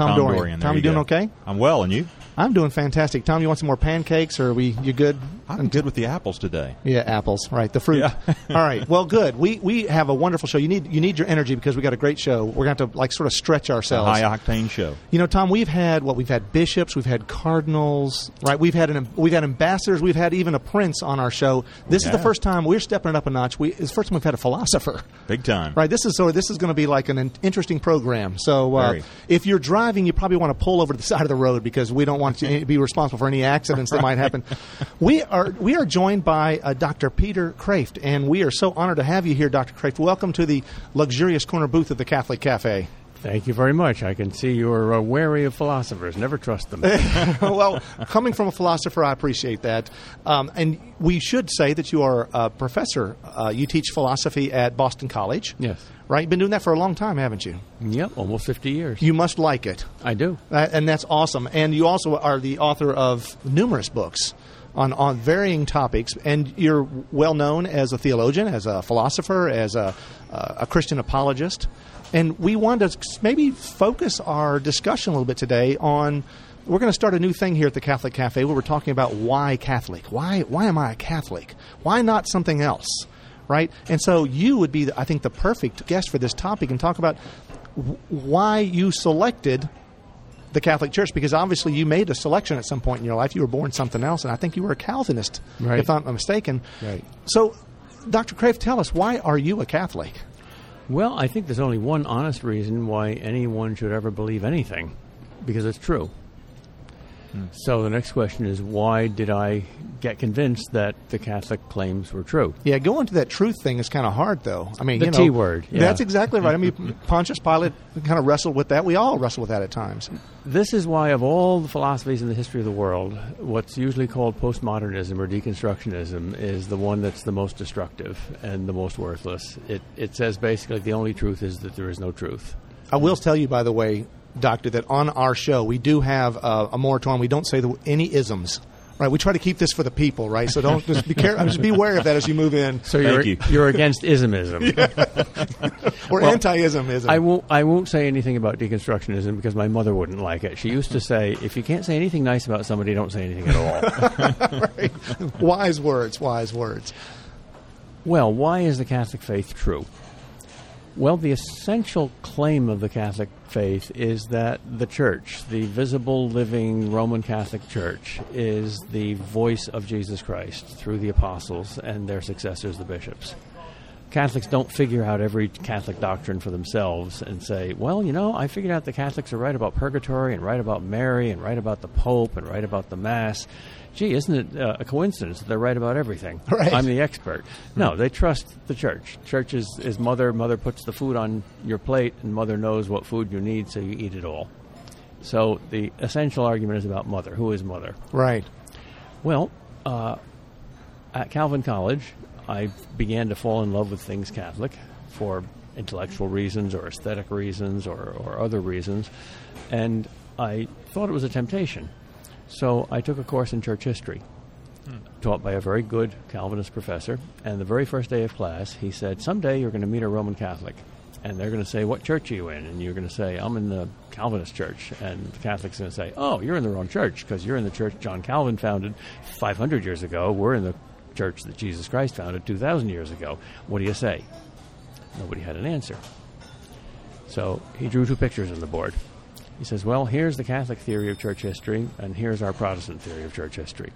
Tom, Tom Dorian. Dorian. Tom, you you doing go. okay? I'm well, and you? I'm doing fantastic. Tom, you want some more pancakes, or are we you good? I'm good with the apples today. Yeah, apples, right? The fruit. Yeah. All right. Well, good. We we have a wonderful show. You need you need your energy because we got a great show. We're going to have to like sort of stretch A ourselves. high octane show. You know, Tom, we've had what we've had bishops, we've had cardinals, right? We've had an we've had ambassadors, we've had even a prince on our show. This is the first time we're stepping it up a notch. We it's the first time we've had a philosopher. Big time. Right, this is so. This is going to be like an interesting program. So, uh, if you're driving, you probably want to pull over to the side of the road because we don't want to be responsible for any accidents that might happen. We are we are joined by uh, Dr. Peter Kreeft, and we are so honored to have you here, Dr. Kreeft. Welcome to the luxurious corner booth of the Catholic Cafe. Thank you very much. I can see you're uh, wary of philosophers. Never trust them. well, coming from a philosopher, I appreciate that. Um, and we should say that you are a professor. Uh, you teach philosophy at Boston College. Yes. Right? You've been doing that for a long time, haven't you? yep, almost 50 years. You must like it. I do. Uh, and that's awesome. And you also are the author of numerous books on, on varying topics. And you're well known as a theologian, as a philosopher, as a, uh, a Christian apologist. And we want to maybe focus our discussion a little bit today on. We're going to start a new thing here at the Catholic Cafe where we're talking about why Catholic. Why, why am I a Catholic? Why not something else? Right? And so you would be, I think, the perfect guest for this topic and talk about w- why you selected the Catholic Church because obviously you made a selection at some point in your life. You were born something else, and I think you were a Calvinist, Right. if I'm not mistaken. Right. So, Dr. Kreeft, tell us why are you a Catholic? Well, I think there's only one honest reason why anyone should ever believe anything because it's true. So the next question is why did I get convinced that the Catholic claims were true? Yeah, going to that truth thing is kind of hard, though. I mean, The you know, T word, yeah. That's exactly right. I mean, Pontius Pilate kind of wrestled with that. We all wrestle with that at times. This is why, of all the philosophies in the history of the world, what's usually called postmodernism or deconstructionism is the one that's the most destructive and the most worthless. It, it says basically the only truth is that there is no truth. I will tell you, by the way, Doctor, that on our show we do have uh, a moratorium. We don't say the, any isms. Right, we try to keep this for the people, right? So don't just be careful. Just be aware of that as you move in, So Thank you're, you. you're against ismism. or Well, anti-ism. I won't. I won't say anything about deconstructionism because my mother wouldn't like it. She used to say, "If you can't say anything nice about somebody, don't say anything at all." right. Wise words, wise words. well, why is the Catholic faith true? Well, the essential claim of the Catholic faith is that the Church, the visible, living Roman Catholic Church, is the voice of Jesus Christ through the apostles and their successors, the bishops. Catholics don't figure out every Catholic doctrine for themselves and say, well, you know, I figured out the Catholics are right about purgatory and right about Mary and right about the Pope and right about the Mass. Gee, isn't it uh, a coincidence that they're right about everything? Right. I'm the expert. No, they trust the church. Church is, is mother. Mother puts the food on your plate, and mother knows what food you need, so you eat it all. So the essential argument is about mother. Who is mother? Right. Well, uh, at Calvin College, I began to fall in love with things Catholic for intellectual reasons or aesthetic reasons or, or other reasons, and I thought it was a temptation. So I took a course in church history, hmm. taught by a very good Calvinist professor. And the very first day of class, he said, Someday you're going to meet a Roman Catholic. And they're going to say, What church are you in? And you're going to say, I'm in the Calvinist church. And the Catholic's going to say, Oh, you're in the wrong church because you're in the church John Calvin founded 500 years ago. We're in the church that Jesus Christ founded 2,000 years ago. What do you say? Nobody had an answer. So he drew two pictures on the board. He says, Well, here's the Catholic theory of church history, and here's our Protestant theory of church history.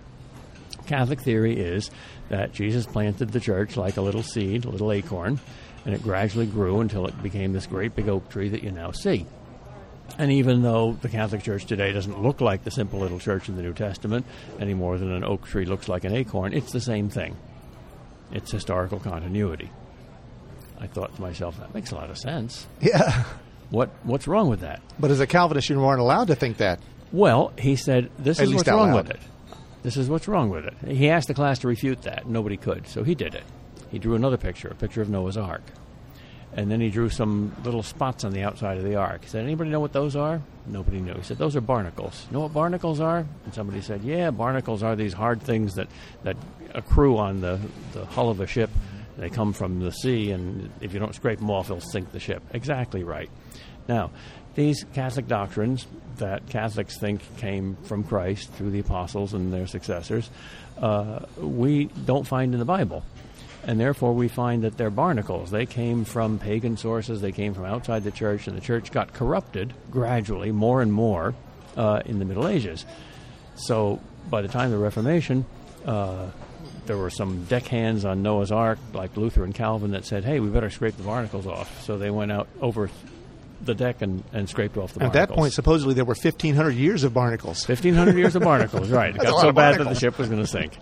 Catholic theory is that Jesus planted the church like a little seed, a little acorn, and it gradually grew until it became this great big oak tree that you now see. And even though the Catholic Church today doesn't look like the simple little church in the New Testament any more than an oak tree looks like an acorn, it's the same thing. It's historical continuity. I thought to myself, that makes a lot of sense. Yeah. What what's wrong with that? But as a Calvinist, you weren't allowed to think that. Well, he said, "This At is what's wrong loud. with it. This is what's wrong with it." He asked the class to refute that. Nobody could, so he did it. He drew another picture, a picture of Noah's Ark, and then he drew some little spots on the outside of the ark. He said, "Anybody know what those are?" Nobody knew. He said, "Those are barnacles." Know what barnacles are? And somebody said, "Yeah, barnacles are these hard things that that accrue on the the hull of a ship. They come from the sea, and if you don't scrape them off, they'll sink the ship." Exactly right. Now, these Catholic doctrines that Catholics think came from Christ through the apostles and their successors, uh, we don't find in the Bible. And therefore, we find that they're barnacles. They came from pagan sources, they came from outside the church, and the church got corrupted gradually, more and more, uh, in the Middle Ages. So, by the time of the Reformation, uh, there were some deckhands on Noah's Ark, like Luther and Calvin, that said, hey, we better scrape the barnacles off. So they went out over the deck and, and scraped off the barnacles. At barnacles. that point, supposedly there were 1,500 years of barnacles. 1,500 years of barnacles, right. It got so bad that the ship was going to sink.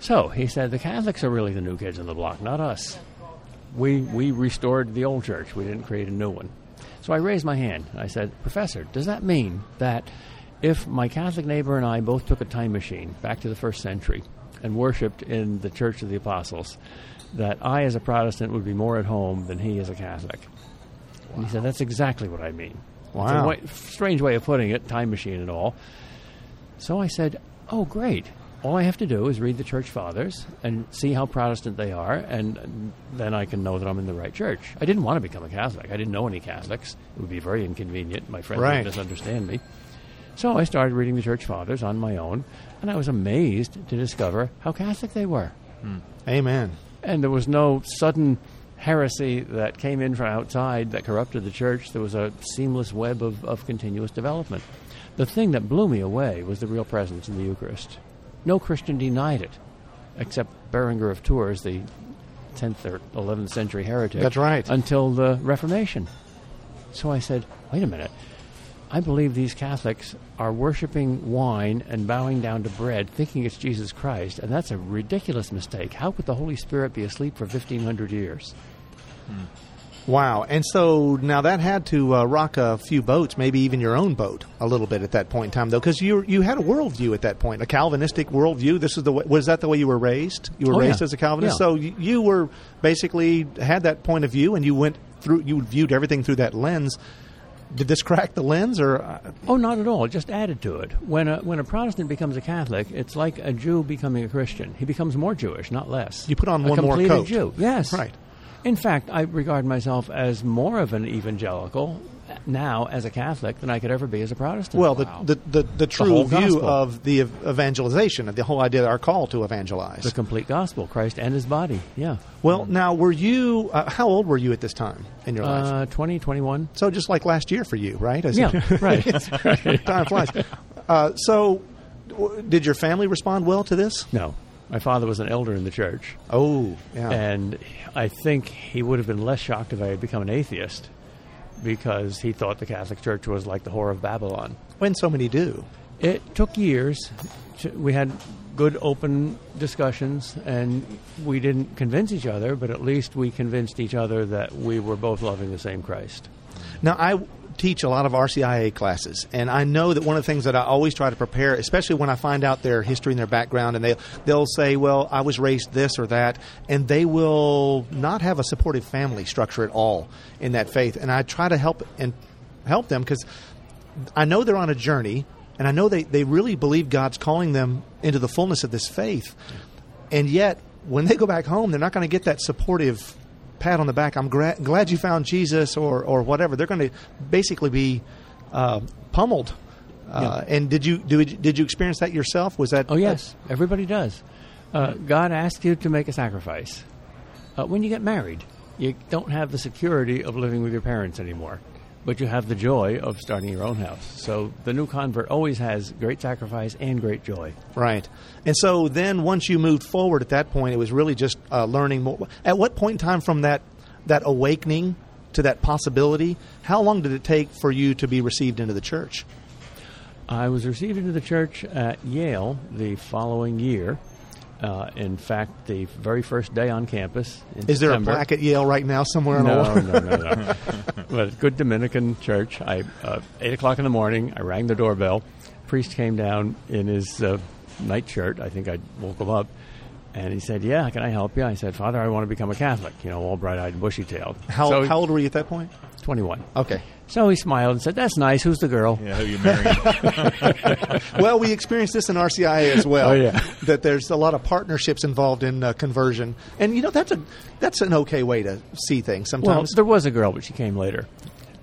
So he said, the Catholics are really the new kids on the block, not us. We, we restored the old church. We didn't create a new one. So I raised my hand. I said, Professor, does that mean that if my Catholic neighbor and I both took a time machine back to the first century and worshipped in the Church of the Apostles, that I, as a Protestant, would be more at home than he, as a Catholic? And he said, That's exactly what I mean. Wow. a way, strange way of putting it, time machine and all. So I said, Oh, great. All I have to do is read the church fathers and see how Protestant they are, and then I can know that I'm in the right church. I didn't want to become a Catholic. I didn't know any Catholics. It would be very inconvenient. My friends Right. would misunderstand me. So I started reading the church fathers on my own, and I was amazed to discover how Catholic they were. Hmm. Amen. And there was no sudden heresy that came in from outside that corrupted the church. There was a seamless web of, of continuous development. The thing that blew me away was the real presence in the Eucharist. No Christian denied it, except Berenger of Tours, the 10th or 11th century heretic. That's right. Until the Reformation. So I said, wait a minute. I believe these Catholics are worshiping wine and bowing down to bread, thinking it's Jesus Christ, and that's a ridiculous mistake. How could the Holy Spirit be asleep for 1,500 years? Wow. And so now that had to uh, rock a few boats, maybe even your own boat, a little bit at that point in time, though, because you you had a worldview at that point, a Calvinistic worldview. This is the way, was that the way you were raised? You were Oh, raised yeah. as a Calvinist, Yeah. so you, you were basically had that point of view, and you went through, you viewed everything through that lens. Did this crack the lens, or uh, Oh, not at all. It just added to it. When a, when a Protestant becomes a Catholic, it's like a Jew becoming a Christian. He becomes more Jewish, not less. You put on a one more coat. Jew. Yes. Right. In fact, I regard myself as more of an evangelical now as a Catholic than I could ever be as a Protestant. well, Wow. the, the, the, the true whole view of the evangelization, of the whole idea, of our call to evangelize. the complete gospel, Christ and His body. Yeah. well, now, were you, uh, how old were you at this time in your life? Uh, 20, 21. So just like last year for you, right? As Yeah, right. time flies. Uh, so, w- did your family respond well to this? No. My father was an elder in the church. Oh, yeah. And I think he would have been less shocked if I had become an atheist because he thought the Catholic Church was like the whore of Babylon. when so many do. It took years. To, we had good open discussions, and we didn't convince each other, but at least we convinced each other that we were both loving the same Christ. Now, I teach a lot of RCIA classes, and I know that one of the things that I always try to prepare, especially when I find out their history and their background, and they they'll say, "Well, I was raised this or that," and they will not have a supportive family structure at all in that faith. And I try to help and help them because I know they're on a journey, and I know they, they really believe God's calling them into the fullness of this faith. And yet, when they go back home, they're not going to get that supportive pat on the back. I'm gra- glad you found Jesus, or, or whatever. They're going to basically be uh, pummeled. Uh, And did you do, did you experience that yourself? Was that Oh, yes, everybody does. Uh, God asks you to make a sacrifice. Uh, when you get married, you don't have the security of living with your parents anymore, but you have the joy of starting your own house. So the new convert always has great sacrifice and great joy. Right. And so then once you moved forward at that point, it was really just uh, learning more. At what point in time from that, that awakening to that possibility, how long did it take for you to be received into the church? I was received into the church at Yale the following year. Uh, in fact, the very first day on campus. In Is there a plaque at Yale right now somewhere No, no, no, no. but good Dominican church. I uh, eight o'clock in the morning. I rang the doorbell. Priest came down in his uh, night shirt. I think I woke him up, and he said, "Yeah, can I help you?" I said, "Father, I want to become a Catholic." You know, all bright-eyed, and bushy-tailed. How, So- how old were you at that point? Twenty-one. Okay. So he smiled and said, "That's nice. Who's the girl?" Yeah, who you marrying? well, we experienced this in RCIA as well. Oh, yeah. That there's a lot of partnerships involved in uh, conversion, and you know that's a that's an okay way to see things Well, sometimes. there was a girl, but she came later.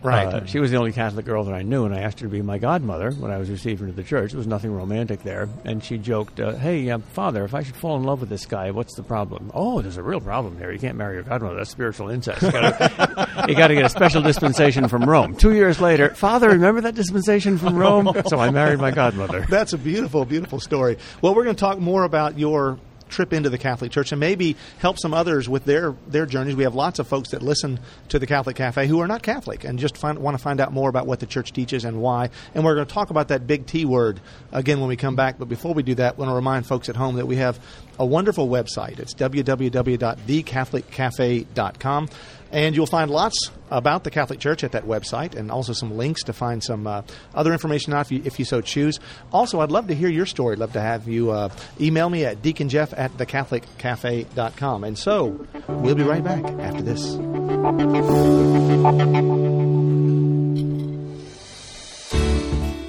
Right. Uh, she was the only Catholic girl that I knew, and I asked her to be my godmother when I was received into the church. There was nothing romantic there. And she joked, uh, Hey, uh, Father, if I should fall in love with this guy, what's the problem? Oh, there's a real problem here. You can't marry your godmother. That's spiritual incest. You got to get a special dispensation from Rome. Two years later, Father, remember that dispensation from Rome? So I married my godmother. That's a beautiful, beautiful story. Well, we're going to talk more about your trip into the Catholic Church and maybe help some others with their their journeys. We have lots of folks that listen to the Catholic Cafe who are not Catholic and just find, want to find out more about what the church teaches and why. And we're going to talk about that big T word again when we come back. But before we do that, I want to remind folks at home that we have a wonderful website. It's www.thecatholiccafe.com. And you'll find lots about the Catholic Church at that website and also some links to find some uh, other information out if you, if you so choose. Also, I'd love to hear your story. I'd love to have you uh, email me at deaconjeff at thecatholiccafe.com. And so we'll be right back after this.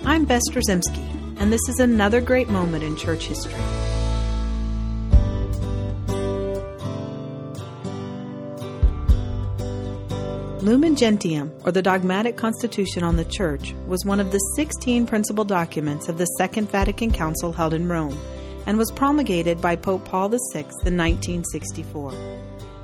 I'm Bess Drzymski, and this is another great moment in church history. Lumen Gentium, or the dogmatic constitution on the Church, was one of the 16 principal documents of the Second Vatican Council held in Rome and was promulgated by Pope Paul VI in 1964.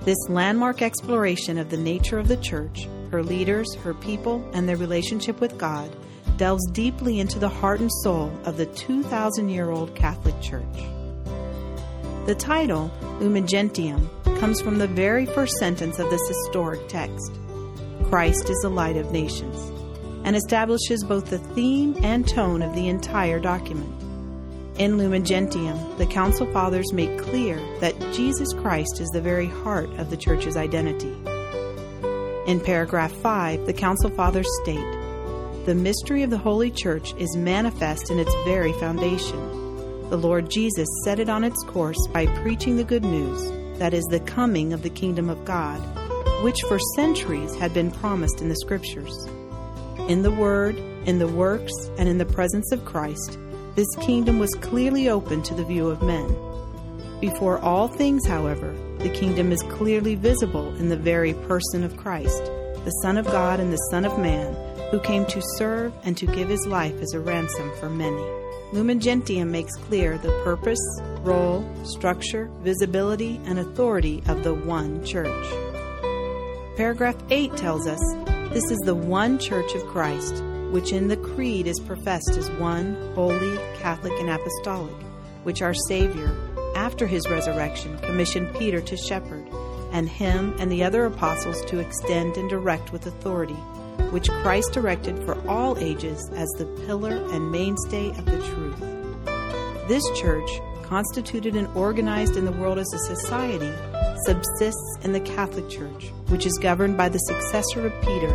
This landmark exploration of the nature of the Church, her leaders, her people, and their relationship with God delves deeply into the heart and soul of the 2,000 year old Catholic Church. The title, Lumen Gentium, comes from the very first sentence of this historic text Christ is the light of nations, and establishes both the theme and tone of the entire document. In Lumen Gentium, the Council Fathers make clear that Jesus Christ is the very heart of the Church's identity. In paragraph 5, the Council Fathers state The mystery of the Holy Church is manifest in its very foundation. The Lord Jesus set it on its course by preaching the good news, that is, the coming of the kingdom of God, which for centuries had been promised in the Scriptures. In the Word, in the works, and in the presence of Christ, this kingdom was clearly open to the view of men. Before all things, however, the kingdom is clearly visible in the very person of Christ, the Son of God and the Son of Man, who came to serve and to give his life as a ransom for many. Lumen Gentium makes clear the purpose, role, structure, visibility, and authority of the one church. Paragraph 8 tells us this is the one church of Christ, which in the Creed is professed as one, holy, Catholic, and apostolic, which our Savior, after his resurrection, commissioned Peter to shepherd, and him and the other apostles to extend and direct with authority, which Christ directed for all ages as the pillar and mainstay of the truth. This church, constituted and organized in the world as a society, subsists in the Catholic Church, which is governed by the successor of Peter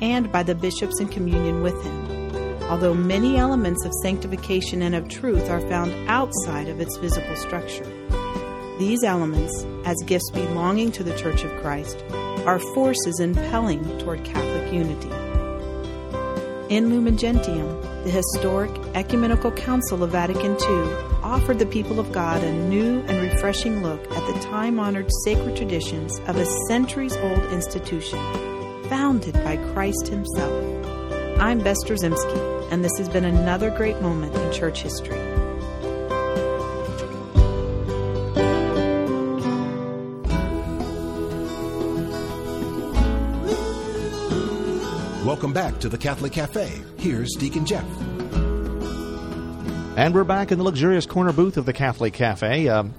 and by the bishops in communion with him. Although many elements of sanctification and of truth are found outside of its visible structure, these elements, as gifts belonging to the Church of Christ, are forces impelling toward Catholic unity. In Lumen Gentium, the historic Ecumenical Council of Vatican II offered the people of God a new and refreshing look at the time honored sacred traditions of a centuries old institution founded by Christ Himself. I'm Bess Drzymski, and this has been another great moment in church history. Welcome back to the Catholic Cafe. Here's Deacon Jeff. And we're back in the luxurious corner booth of the Catholic Cafe. Um,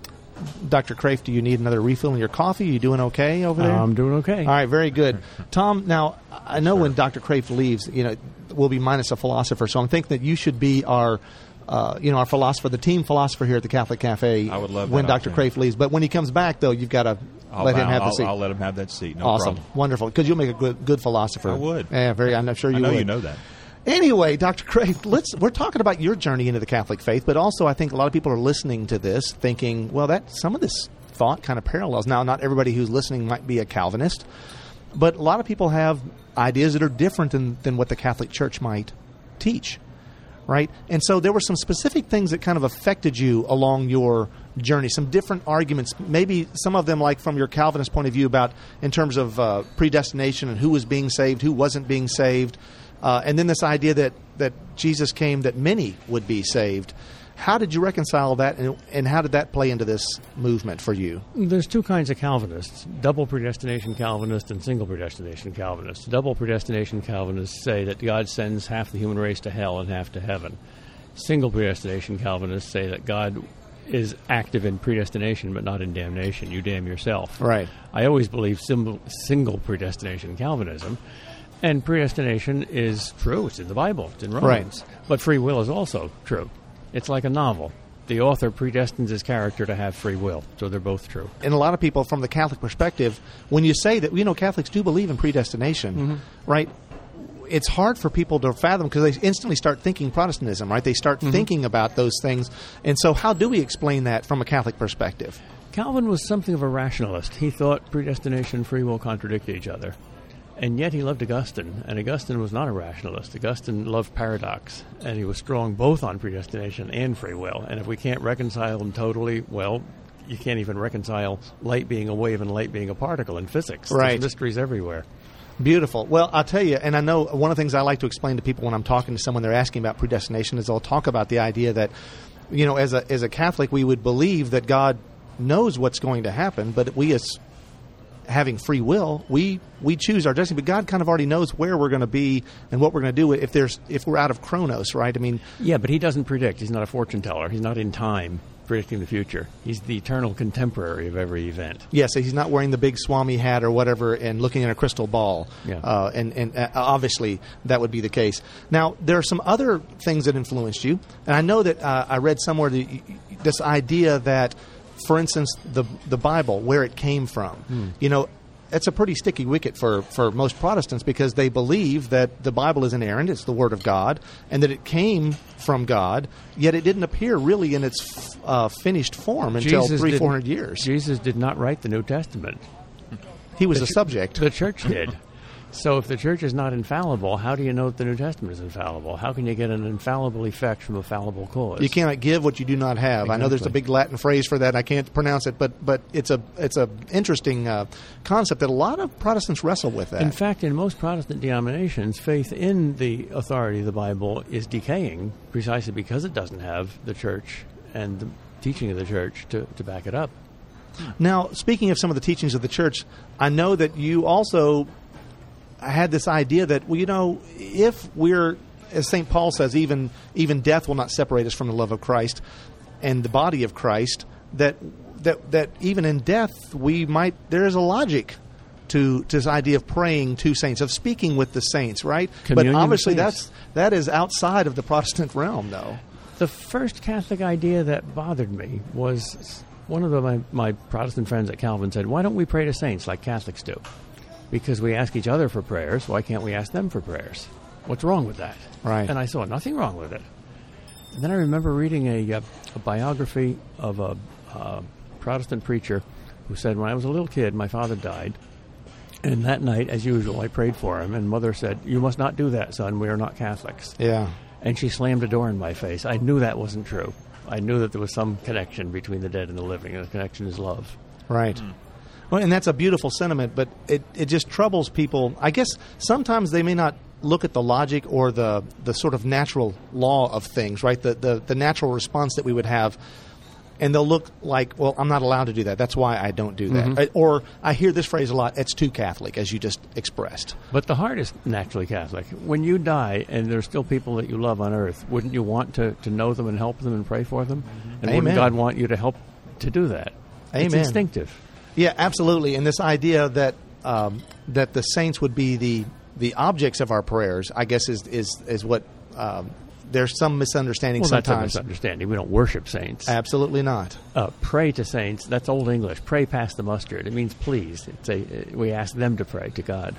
Dr. Kreeft, do you need another refill in your coffee? you doing okay over there? I'm doing okay. All right, very good. Tom, now, I know when Dr. Kreeft leaves, you know, we'll be minus a philosopher, so I'm thinking that you should be our. Uh, you know, our philosopher, the team philosopher here at the Catholic Cafe. I would love when Dr. opportunity. Kreeft leaves. But when he comes back, though, you've got a, I'll, let him have the I'll- seat. I'll let him have that seat. No awesome, problem. wonderful. Because you'll make a good, good philosopher. I would. Yeah, very. I'm sure you I know would. you know that. Anyway, Dr. Kreeft, let's we're talking about your journey into the Catholic faith, but also I think a lot of people are listening to this thinking, well, that some of this thought kind of parallels. Now, not everybody who's listening might be a Calvinist, but a lot of people have ideas that are different than, than what the Catholic Church might teach. Right? And so there were some specific things that kind of affected you along your journey, some different arguments, maybe some of them like from your Calvinist point of view about in terms of uh, predestination and who was being saved, who wasn't being saved. Uh, and then this idea that, that Jesus came that many would be saved. How did you reconcile that, and, and how did that play into this movement for you? There's two kinds of Calvinists double predestination Calvinists and single predestination Calvinists. Double predestination Calvinists say that God sends half the human race to hell and half to heaven. Single predestination Calvinists say that God is active in predestination but not in damnation. You damn yourself. Right. I always believe sim- single predestination Calvinism. And predestination is true. It's in the Bible. It's in Romans. But free will is also true. It's like a novel. The author predestines his character to have free will, so they're both true. and a lot of people from the Catholic perspective, when you say that, you know, Catholics do believe in predestination, Mm-hmm. right? It's hard for people to fathom because they instantly start thinking Protestantism, right? They start Mm-hmm. thinking about those things. And so, how do we explain that from a Catholic perspective? Calvin was something of a rationalist. He thought predestination and free will contradict each other. And yet he loved Augustine, and Augustine was not a rationalist. Augustine loved paradox, and he was strong both on predestination and free will. And if we can't reconcile them totally, well, you can't even reconcile light being a wave and light being a particle in physics. Right. There's mysteries everywhere. Beautiful. Well, I'll tell you, and I know one of the things I like to explain to people when I'm talking to someone they're asking about predestination is I'll talk about the idea that, you know, as a as a Catholic, we would believe that God knows what's going to happen, but we as having free will, we we choose our destiny. But God kind of already knows where we're going to be and what we're going to do if there's if we're out of Chronos, right? I mean, Yeah, but he doesn't predict. He's not a fortune teller. He's not in time predicting the future. He's the eternal contemporary of every event. Yes, he's not wearing the big Swami hat or whatever and looking at a crystal ball. Yeah. Uh, and and uh, obviously that would be the case. Now, there are some other things that influenced you. And I know that uh, I read somewhere y- this idea that, for instance, the, the Bible, where it came from, you know, it's a pretty sticky wicket for, for most Protestants because they believe that the Bible is inerrant, it's the Word of God, and that it came from God, yet it didn't appear really in its uh, finished form until Jesus three, four hundred years. Jesus did not write the New Testament. He was The a subject. The church did. So if the church is not infallible, how do you know that the New Testament is infallible? How can you get an infallible effect from a fallible cause? You cannot give what you do not have. I know there's a big Latin phrase for that. I can't pronounce it, but but it's a it's a interesting uh, concept that a lot of Protestants wrestle with. That In fact, in most Protestant denominations, faith in the authority of the Bible is decaying precisely because it doesn't have the church and the teaching of the church to, to back it up. Now, speaking of some of the teachings of the church, I know that you also had this idea that well, you know, if we're as St. Paul says, even even death will not separate us from the love of Christ and the body of Christ. That that that even in death we might there is a logic to to this idea of praying to saints, of speaking with the saints, right? Communion but obviously that's that is outside of the Protestant realm, though. The first Catholic idea that bothered me was one of the, my, my Protestant friends at Calvin said, Why don't we pray to saints like Catholics do? Because we ask each other for prayers. Why can't we ask them for prayers? What's wrong with that? Right. And I saw nothing wrong with it. And then I remember reading a, uh, a biography of a uh, Protestant preacher who said, When I was a little kid, my father died. And that night, as usual, I prayed for him. And mother said, You must not do that, son. We are not Catholics Yeah. and she slammed a door in my face. I knew that wasn't true. I knew that there was some connection between the dead and the living, and the connection is love. Right. Well, and that's a beautiful sentiment, but it, it just troubles people. I guess sometimes they may not look at the logic or the, the sort of natural law of things, right? The, the, the natural response that we would have. And they'll look like, well, I'm not allowed to do that. That's why I don't do that. Uh, Or I hear this phrase a lot it's too Catholic, as you just expressed. But the heart is naturally Catholic. When you die and there's still people that you love on earth, wouldn't you want to, to know them and help them and pray for them? And Amen. wouldn't God want you to help to do that? Amen. It's instinctive. Yeah, absolutely. And this idea that um, that the saints would be the the objects of our prayers, I guess, is is is what um, there's some misunderstanding Well, that's a misunderstanding. We don't worship saints. Absolutely not. Uh, pray to saints. That's Old English. Pray past the mustard. It means please. It's a, we ask them to pray to God.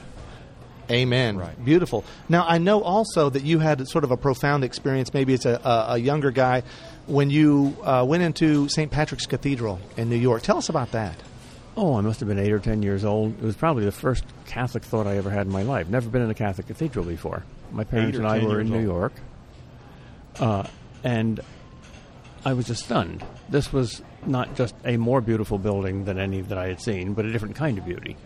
Amen. Right. Beautiful. Now, I know also that you had sort of a profound experience, maybe as a, a, a younger guy, when you uh, went into St. Patrick's Cathedral in New York. Tell us about that. Oh, I must have been eight or ten years old. It was probably the first Catholic thought I ever had in my life. Never been in a Catholic cathedral before. My parents and I were in years New old. York, uh, and I was just stunned. This was not just a more beautiful building than any that I had seen, but a different kind of beauty.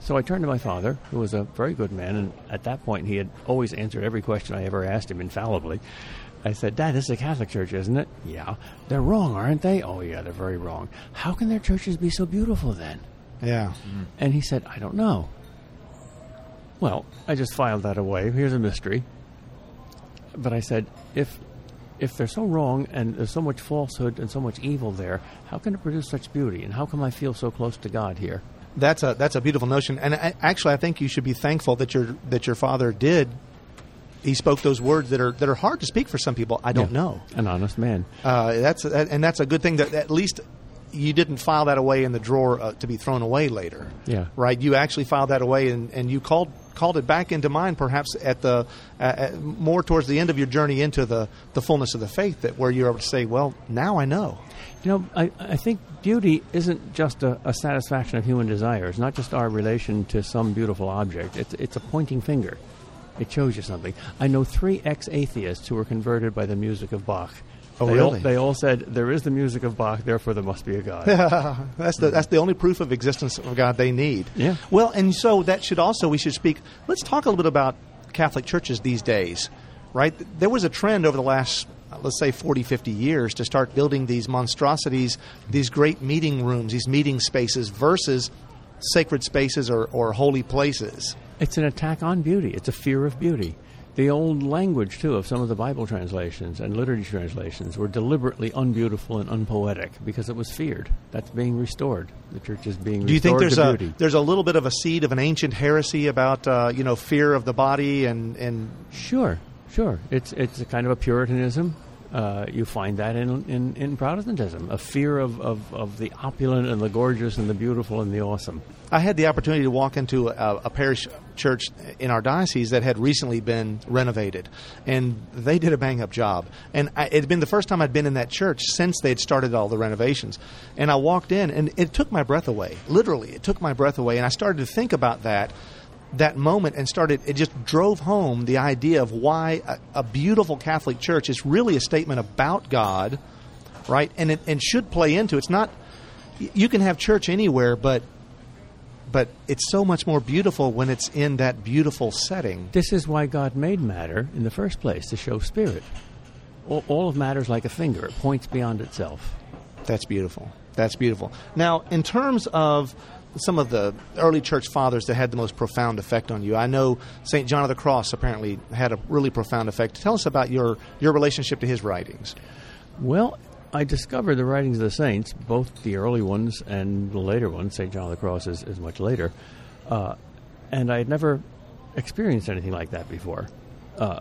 So I turned to my father, who was a very good man, and at that point he had always answered every question I ever asked him infallibly. I said, Dad, this is a Catholic church, isn't it? Yeah. They're wrong, aren't they? Oh, yeah, they're very wrong. How can their churches be so beautiful then? Yeah. Mm. And he said, I don't know. Well, I just filed that away. Here's a mystery. But I said, if if they're so wrong and there's so much falsehood and so much evil there, how can it produce such beauty? And how come I feel so close to God here? That's a that's a beautiful notion, and I, actually, I think you should be thankful that your that your father did. He spoke those words that are that are hard to speak for some people. I don't Yeah. know. An honest man. Uh, that's and that's a good thing that at least you didn't file that away in the drawer uh, to be thrown away later. Yeah. Right. You actually filed that away, and, and you called called it back into mind, perhaps at the uh, at more towards the end of your journey into the the fullness of the faith, that where you're able to say, well, now I know. You know, I, I think beauty isn't just a, a satisfaction of human desires, not just our relation to some beautiful object. It's, it's a pointing finger. It shows you something. I know three ex atheists who were converted by the music of Bach. Oh, they All, really? they all said, There is the music of Bach, therefore there must be a God. That's the that's the only proof of existence of God they need. Yeah. Well, and so that should also we should speak. Let's talk a little bit about Catholic churches these days, right? There was a trend over the last let's say 40 50 years to start building these monstrosities these great meeting rooms these meeting spaces versus sacred spaces or, or holy places It's an attack on beauty. It's a fear of beauty. The old language, too, of some of the Bible translations and liturgy translations were deliberately unbeautiful and unpoetic because it was feared. That's being restored. The church is being restored. do you think there's a beauty. there's a little bit of a seed of an ancient heresy about uh, you know fear of the body and and Sure, sure. It's it's a kind of a Puritanism. Uh, you find that in, in, in Protestantism, a fear of, of, of the opulent and the gorgeous and the beautiful and the awesome. I had the opportunity to walk into a, a parish church in our diocese that had recently been renovated, and they did a bang up job. And I, it had been the first time I'd been in that church since they had started all the renovations. And I walked in, and it took my breath away. Literally, it took my breath away. And I started to think about that that moment and started it just drove home the idea of why a, a beautiful catholic church is really a statement about god right and it and should play into it's not you can have church anywhere but but it's so much more beautiful when it's in that beautiful setting This is why God made matter in the first place, to show spirit. All, all of matter is like a finger, it points beyond itself. That's beautiful. That's beautiful. Now, in terms of some of the early church fathers that had the most profound effect on you, I know St. John of the Cross apparently had a really profound effect. Tell us about your, your relationship to his writings. Well, I discovered the writings of the saints, both the early ones and the later ones. St. John of the Cross is, is much later. Uh, and I had never experienced anything like that before. Uh,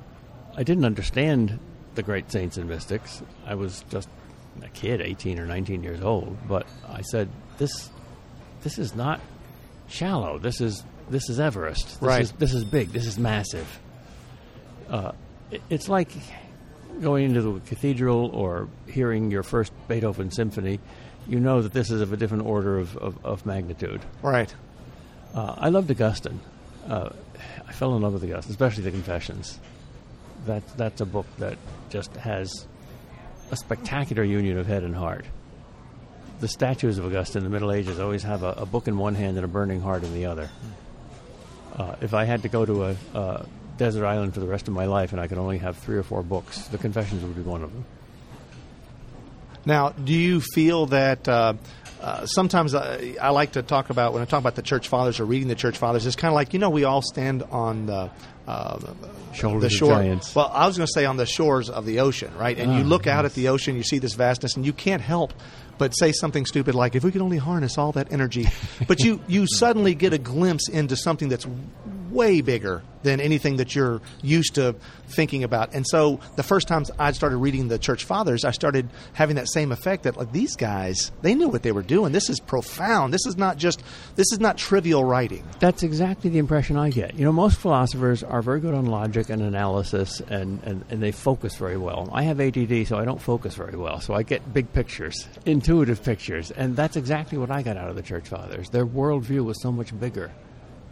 I didn't understand the great saints and mystics. I was just a kid, 18 or 19 years old. But I said, this, this is not shallow. This is, this is Everest. This Right. Is, this is big. This is massive. Uh, it- it's like going into the cathedral or hearing your first Beethoven symphony, you know that this is of a different order of, of, of magnitude. Right. Uh, I loved Augustine. Uh, I fell in love with Augustine, especially the Confessions. That, that's a book that just has a spectacular union of head and heart. The statues of Augustine in the Middle Ages always have a, a book in one hand and a burning heart in the other. Uh, if I had to go to a, a desert island for the rest of my life and I could only have three or four books, the Confessions would be one of them. Now, do you feel that uh, uh, sometimes I, I like to talk about when I talk about the church fathers or reading the church fathers? It's kind of like you know we all stand on the uh, Shoulders the of shore. giants. Well, I was going to say on the shores of the ocean, right? And you Ah, look out at the ocean, you see this vastness, and you can't help but say something stupid like, "If we could only harness all that energy," but you you suddenly get a glimpse into something that's way bigger than anything that you're used to thinking about. And so the first times I started reading the church fathers, I started having that same effect that like these guys, they knew what they were doing. This is profound. This is not just this is not trivial writing. That's exactly the impression I get. You know, most philosophers are very good on logic and analysis and, and, and they focus very well. I have ADD, so I don't focus very well. So I get big pictures, intuitive pictures. And that's exactly what I got out of the church fathers. Their worldview was so much bigger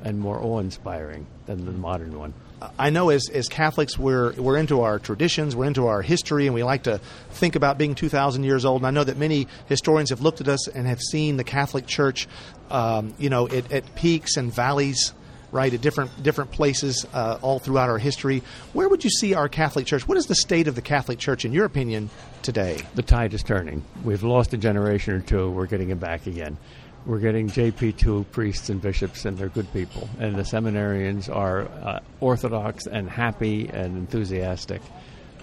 and more awe inspiring than the modern one. I know as, as Catholics, we're, we're into our traditions, we're into our history, and we like to think about being 2,000 years old. And I know that many historians have looked at us and have seen the Catholic Church, um, you know, at, at, peaks and valleys, right, at different, different places uh, all throughout our history. Where would you see our Catholic Church? What is the state of the Catholic Church, in your opinion, today? The tide is turning. We've lost a generation or two, we're getting it back again we're getting JP2 priests and bishops, and they're good people. And the seminarians are uh, orthodox and happy and enthusiastic.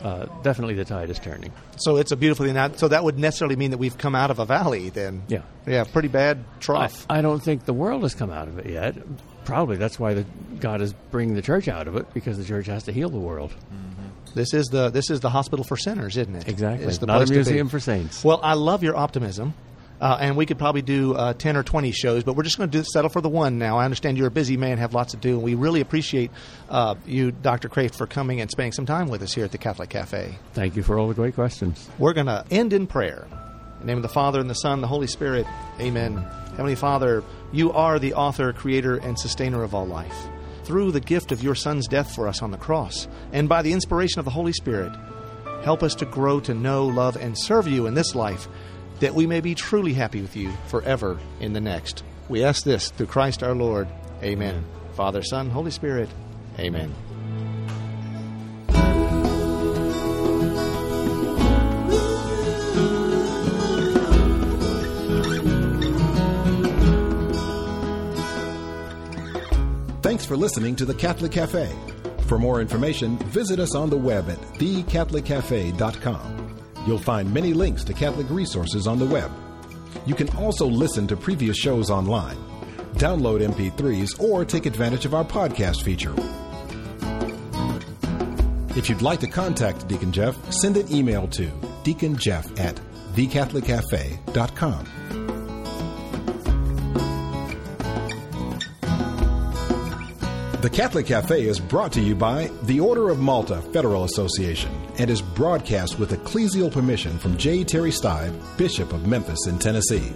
Uh, definitely the tide is turning. So it's a beautiful thing. That, so that would necessarily mean that we've come out of a valley then. Yeah. Yeah, pretty bad trough. I, I don't think the world has come out of it yet. Probably that's why the, God is bringing the church out of it because the church has to heal the world. Mm-hmm. This is the this is the hospital for sinners, isn't it? Exactly. It's the Not a museum for saints. Well, I love your optimism. Uh, and we could probably do uh, 10 or 20 shows, but we're just going to settle for the one now. I understand you're a busy man, have lots to do, and we really appreciate uh, you, Dr. Kreeft, for coming and spending some time with us here at the Catholic Cafe. Thank you for all the great questions. We're going to end in prayer. In the name of the Father, and the Son, and the Holy Spirit. Amen. Heavenly Father, you are the author, creator, and sustainer of all life. Through the gift of your Son's death for us on the cross, and by the inspiration of the Holy Spirit, help us to grow to know, love, and serve you in this life that we may be truly happy with you forever in the next. We ask this through Christ our Lord. Amen. Amen. Father, Son, Holy Spirit. Amen. Thanks for listening to the Catholic Cafe. For more information, visit us on the web at thecatholiccafe.com. You'll find many links to Catholic resources on the web. You can also listen to previous shows online, download MP3s, or take advantage of our podcast feature. If you'd like to contact Deacon Jeff, send an email to deaconjeff at thecatholiccafe.com. The Catholic Cafe is brought to you by the Order of Malta Federal Association and is broadcast with ecclesial permission from J. Terry Steib, Bishop of Memphis in Tennessee.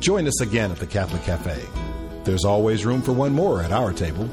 Join us again at the Catholic Cafe. There's always room for one more at our table.